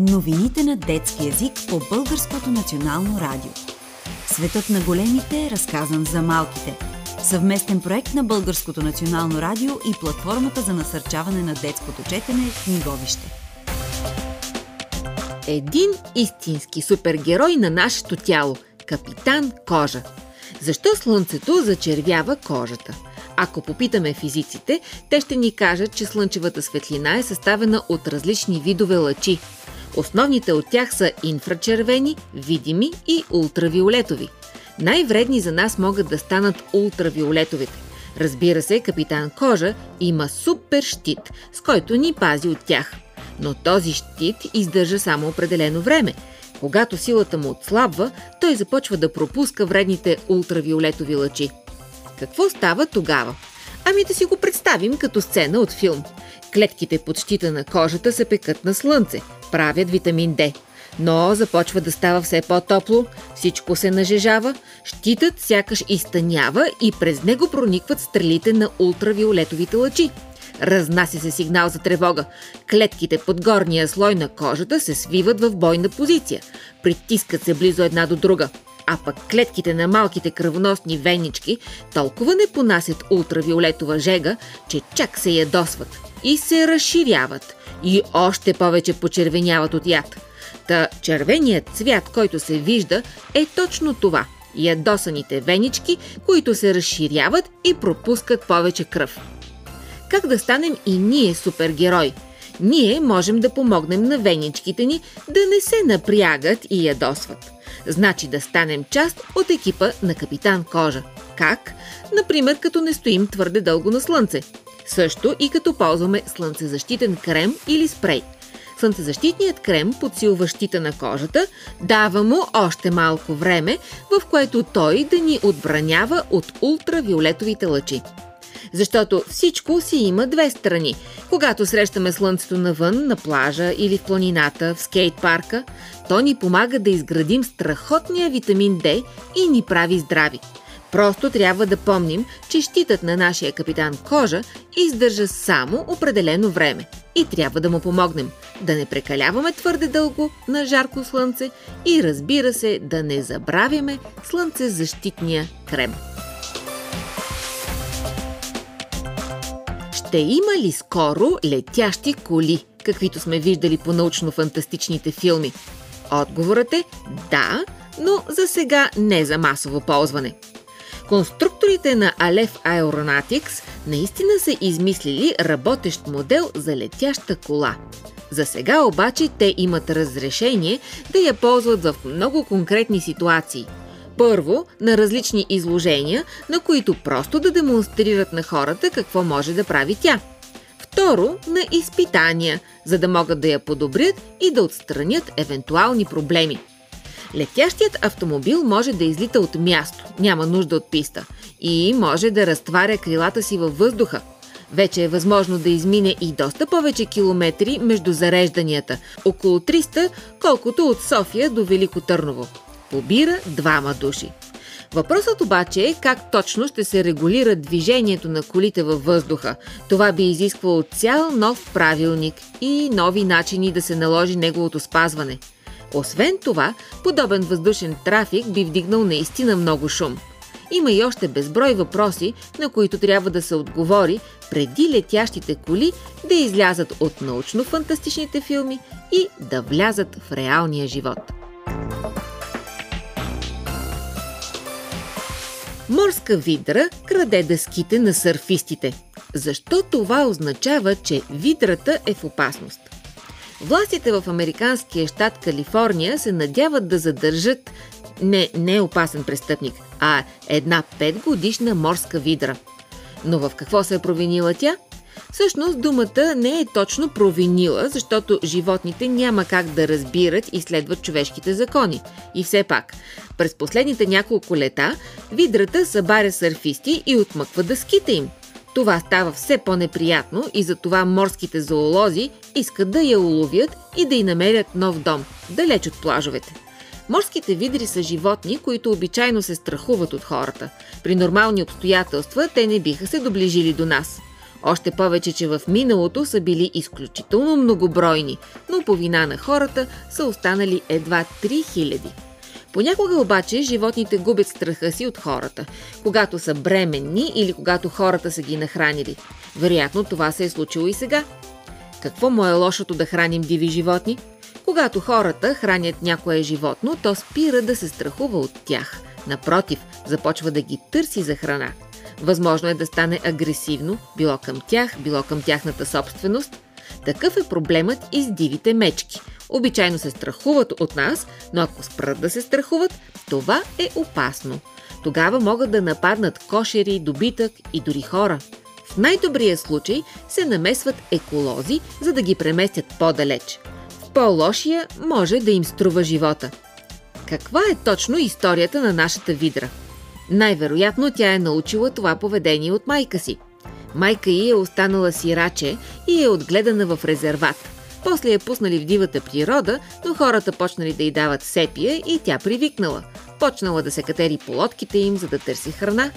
Новините на детски язик по Българското национално радио. Светът на големите е разказан за малките. Съвместен проект на Българското национално радио и платформата за насърчаване на детското четене Книговище. Един истински супергерой на нашето тяло – Капитан Кожа. Защо слънцето зачервява кожата? Ако попитаме физиците, те ще ни кажат, че слънчевата светлина е съставена от различни видове лъчи. Основните от тях са инфрачервени, видими и ултравиолетови. Най-вредни за нас могат да станат ултравиолетовите. Разбира се, капитан Кожа има супер щит, с който ни пази от тях. Но този щит издържа само определено време. Когато силата му отслабва, той започва да пропуска вредните ултравиолетови лъчи. Какво става тогава? Ами да си го представим като сцена от филм. Клетките под щита на кожата се пекат на слънце, правят витамин D. Но започва да става все по-топло, всичко се нажежава, щитът сякаш изтънява и през него проникват стрелите на ултравиолетовите лъчи. Разнася се сигнал за тревога. Клетките под горния слой на кожата се свиват в бойна позиция. Притискат се близо една до друга – а пък клетките на малките кръвоносни венички толкова не понасят ултравиолетова жега, че чак се ядосват и се разширяват и още повече почервеняват от яд. Та червеният цвят, който се вижда, е точно това – ядосаните венички, които се разширяват и пропускат повече кръв. Как да станем и ние супергерои? Ние можем да помогнем на веничките ни да не се напрягат и ядосват – Значи да станем част от екипа на капитан Кожа. Как? Например, като не стоим твърде дълго на слънце. Също и като ползваме слънцезащитен крем или спрей. Слънцезащитният крем подсилва щита на кожата, дава му още малко време, в което той да ни отбранява от ултравиолетовите лъчи. Защото всичко си има две страни. Когато срещаме слънцето навън, на плажа или в планината, в скейт парка, то ни помага да изградим страхотния витамин D и ни прави здрави. Просто трябва да помним, че щитът на нашия капитан Кожа издържа само определено време и трябва да му помогнем да не прекаляваме твърде дълго на жарко слънце и разбира се да не забравяме слънцезащитния крем. Ще има ли скоро летящи коли, каквито сме виждали по научно-фантастичните филми? Отговорът е да, но за сега не за масово ползване. Конструкторите на Aleph Aeronautics наистина са измислили работещ модел за летяща кола. За сега обаче те имат разрешение да я ползват в много конкретни ситуации – първо, на различни изложения, на които просто да демонстрират на хората какво може да прави тя. Второ, на изпитания, за да могат да я подобрят и да отстранят евентуални проблеми. Летящият автомобил може да излита от място, няма нужда от писта, и може да разтваря крилата си във въздуха. Вече е възможно да измине и доста повече километри между зарежданията, около 300, колкото от София до Велико Търново побира двама души. Въпросът обаче е как точно ще се регулира движението на колите във въздуха. Това би изисквало цял нов правилник и нови начини да се наложи неговото спазване. Освен това, подобен въздушен трафик би вдигнал наистина много шум. Има и още безброй въпроси, на които трябва да се отговори преди летящите коли да излязат от научно-фантастичните филми и да влязат в реалния живот. Морска видра краде дъските на сърфистите. Защо това означава, че видрата е в опасност? Властите в американския щат Калифорния се надяват да задържат не, не опасен престъпник, а една 5 годишна морска видра. Но в какво се е провинила тя? Всъщност думата не е точно провинила, защото животните няма как да разбират и следват човешките закони. И все пак, през последните няколко лета, видрата събаря сърфисти и отмъква дъските им. Това става все по-неприятно и затова морските зоолози искат да я уловят и да й намерят нов дом, далеч от плажовете. Морските видри са животни, които обичайно се страхуват от хората. При нормални обстоятелства те не биха се доближили до нас – Още повече, че в миналото са били изключително многобройни, но по вина на хората са останали едва 3000. Понякога обаче животните губят страха си от хората, когато са бременни или когато хората са ги нахранили. Вероятно това се е случило и сега. Какво му е лошото да храним диви животни? Когато хората хранят някое животно, то спира да се страхува от тях. Напротив, започва да ги търси за храна. Възможно е да стане агресивно, било към тях, било към тяхната собственост. Такъв е проблемът и с дивите мечки. Обичайно се страхуват от нас, но ако спрат да се страхуват, това е опасно. Тогава могат да нападнат кошери, добитък и дори хора. В най-добрия случай се намесват еколози, за да ги преместят по-далеч. В по-лошия може да им струва живота. Каква е точно историята на нашата видра? Най-вероятно тя е научила това поведение от майка си. Майка й е останала сираче и е отгледана в резерват. После я пуснали в дивата природа, но хората почнали да й дават сепия и тя привикнала. Почнала да се катери по лодките им, за да търси храна.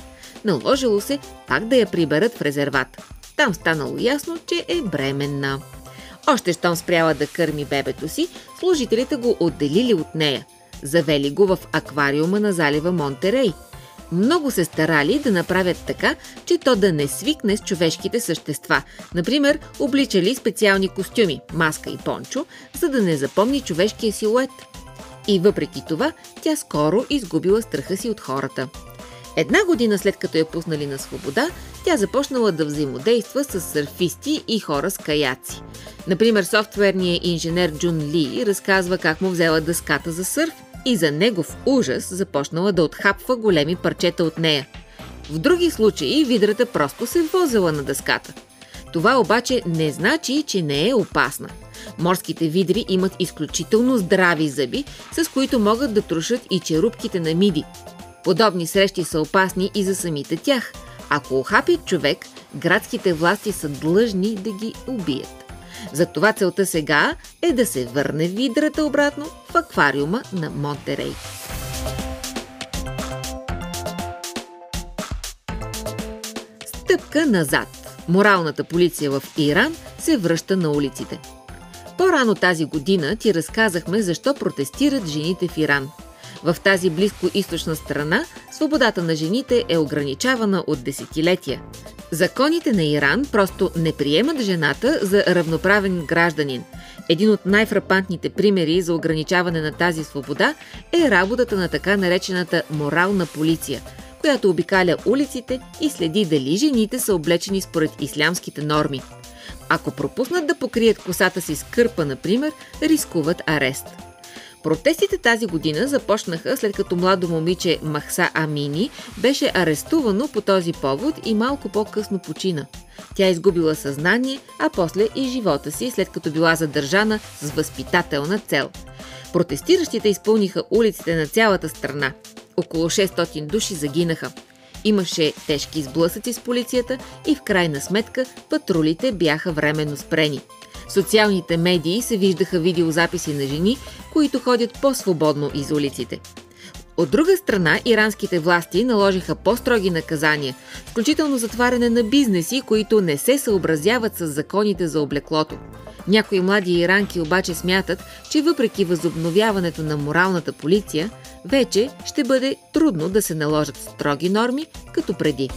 Наложило се пак да я приберат в резерват. Там станало ясно, че е бременна. Още щом спряла да кърми бебето си, служителите го отделили от нея. Завели го в аквариума на залива Монтерей – много се старали да направят така, че то да не свикне с човешките същества. Например, обличали специални костюми, маска и пончо, за да не запомни човешкия силует. И въпреки това, тя скоро изгубила страха си от хората. Една година след като я пуснали на свобода, тя започнала да взаимодейства с сърфисти и хора с каяци. Например, софтуерният инженер Джун Ли разказва как му взела дъската за сърф – и за негов ужас започнала да отхапва големи парчета от нея. В други случаи видрата просто се возела на дъската. Това обаче не значи, че не е опасна. Морските видри имат изключително здрави зъби, с които могат да трошат и черупките на миди. Подобни срещи са опасни и за самите тях. Ако охапят човек, градските власти са длъжни да ги убият. Затова целта сега е да се върне видрата обратно в аквариума на Монтерей. Стъпка назад. Моралната полиция в Иран се връща на улиците. По-рано тази година ти разказахме защо протестират жените в Иран. В тази близко източна страна свободата на жените е ограничавана от десетилетия. Законите на Иран просто не приемат жената за равноправен гражданин. Един от най-фрапантните примери за ограничаване на тази свобода е работата на така наречената морална полиция, която обикаля улиците и следи дали жените са облечени според ислямските норми. Ако пропуснат да покрият косата си с кърпа, например, рискуват арест. Протестите тази година започнаха след като младо момиче Махса Амини беше арестувано по този повод и малко по-късно почина. Тя изгубила съзнание, а после и живота си, след като била задържана с възпитателна цел. Протестиращите изпълниха улиците на цялата страна. Около 600 души загинаха. Имаше тежки сблъсъци с полицията и в крайна сметка патрулите бяха временно спрени. В социалните медии се виждаха видеозаписи на жени, които ходят по-свободно из улиците. От друга страна, иранските власти наложиха по-строги наказания, включително затваряне на бизнеси, които не се съобразяват с законите за облеклото. Някои млади иранки обаче смятат, че въпреки възобновяването на моралната полиция, вече ще бъде трудно да се наложат строги норми, като преди.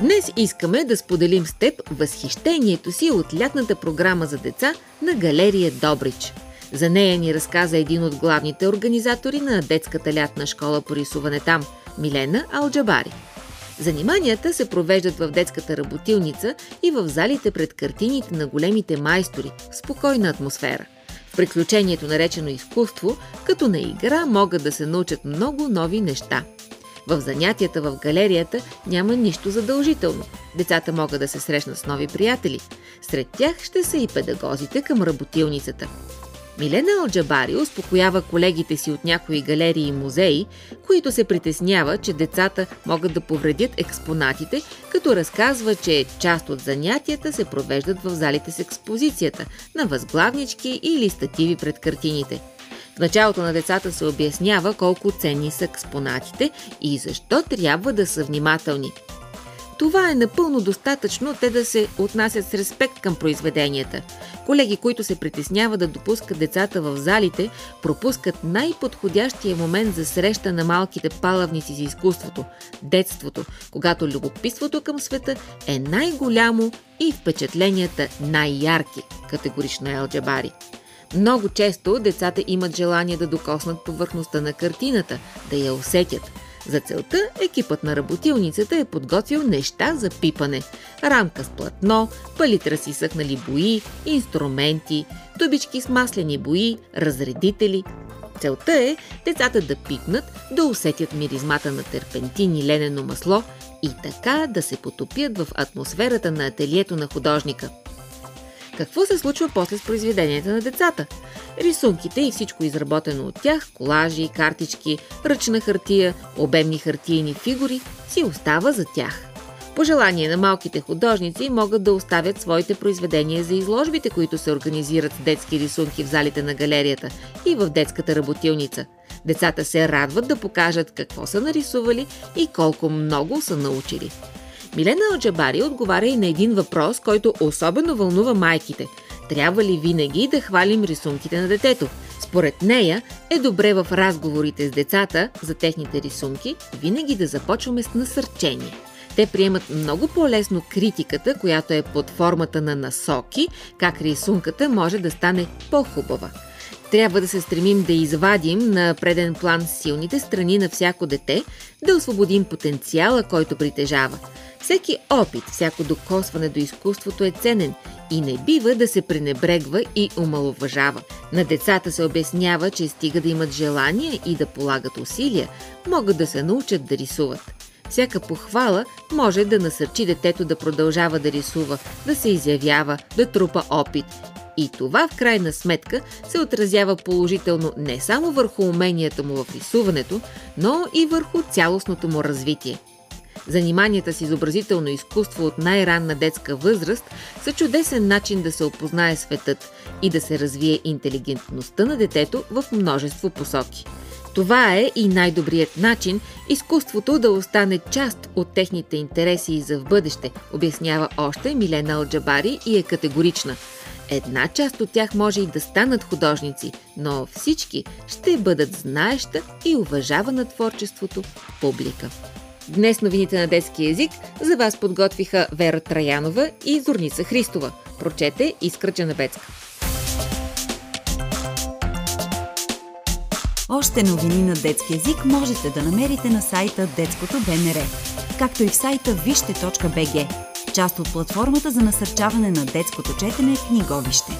Днес искаме да споделим с теб възхищението си от лятната програма за деца на галерия Добрич. За нея ни разказа един от главните организатори на детската лятна школа по рисуване там – Милена Алджабари. Заниманията се провеждат в детската работилница и в залите пред картините на големите майстори в спокойна атмосфера. В приключението наречено изкуство, като на игра могат да се научат много нови неща – в занятията в галерията няма нищо задължително. Децата могат да се срещнат с нови приятели. Сред тях ще са и педагозите към работилницата. Милена Алджабари успокоява колегите си от някои галерии и музеи, които се притеснява, че децата могат да повредят експонатите, като разказва, че част от занятията се провеждат в залите с експозицията, на възглавнички или стативи пред картините – В началото на децата се обяснява колко ценни са експонатите и защо трябва да са внимателни. Това е напълно достатъчно те да се отнасят с респект към произведенията. Колеги, които се притесняват да допускат децата в залите, пропускат най-подходящия момент за среща на малките палавници за изкуството – детството, когато любопитството към света е най-голямо и впечатленията най-ярки, категорично е Елджабари. Много често децата имат желание да докоснат повърхността на картината, да я усетят – за целта екипът на работилницата е подготвил неща за пипане. Рамка с платно, палитра с изсъхнали бои, инструменти, тубички с маслени бои, разредители. Целта е децата да пипнат, да усетят миризмата на терпентин и ленено масло и така да се потопят в атмосферата на ателието на художника – какво се случва после с произведенията на децата? Рисунките и всичко изработено от тях, колажи, картички, ръчна хартия, обемни хартийни фигури, си остава за тях. По желание на малките художници могат да оставят своите произведения за изложбите, които се организират с детски рисунки в залите на галерията и в детската работилница. Децата се радват да покажат какво са нарисували и колко много са научили. Милена Алджабари отговаря и на един въпрос, който особено вълнува майките. Трябва ли винаги да хвалим рисунките на детето? Според нея е добре в разговорите с децата за техните рисунки винаги да започваме с насърчение. Те приемат много по-лесно критиката, която е под формата на насоки, как рисунката може да стане по-хубава. Трябва да се стремим да извадим на преден план силните страни на всяко дете, да освободим потенциала, който притежава. Всеки опит, всяко докосване до изкуството е ценен и не бива да се пренебрегва и омалуважава. На децата се обяснява, че стига да имат желание и да полагат усилия, могат да се научат да рисуват. Всяка похвала може да насърчи детето да продължава да рисува, да се изявява, да трупа опит. И това в крайна сметка се отразява положително не само върху уменията му в рисуването, но и върху цялостното му развитие. Заниманията с изобразително изкуство от най-ранна детска възраст са чудесен начин да се опознае светът и да се развие интелигентността на детето в множество посоки. Това е и най-добрият начин изкуството да остане част от техните интереси и за в бъдеще, обяснява още Милена Алджабари и е категорична. Една част от тях може и да станат художници, но всички ще бъдат знаеща и уважавана творчеството публика. Днес новините на детски язик за вас подготвиха Вера Траянова и Зорница Христова. Прочете Искра Джанабецка. Още новини на детски язик можете да намерите на сайта Детското БНР, както и в сайта вижте.бг, част от платформата за насърчаване на детското четене книговище.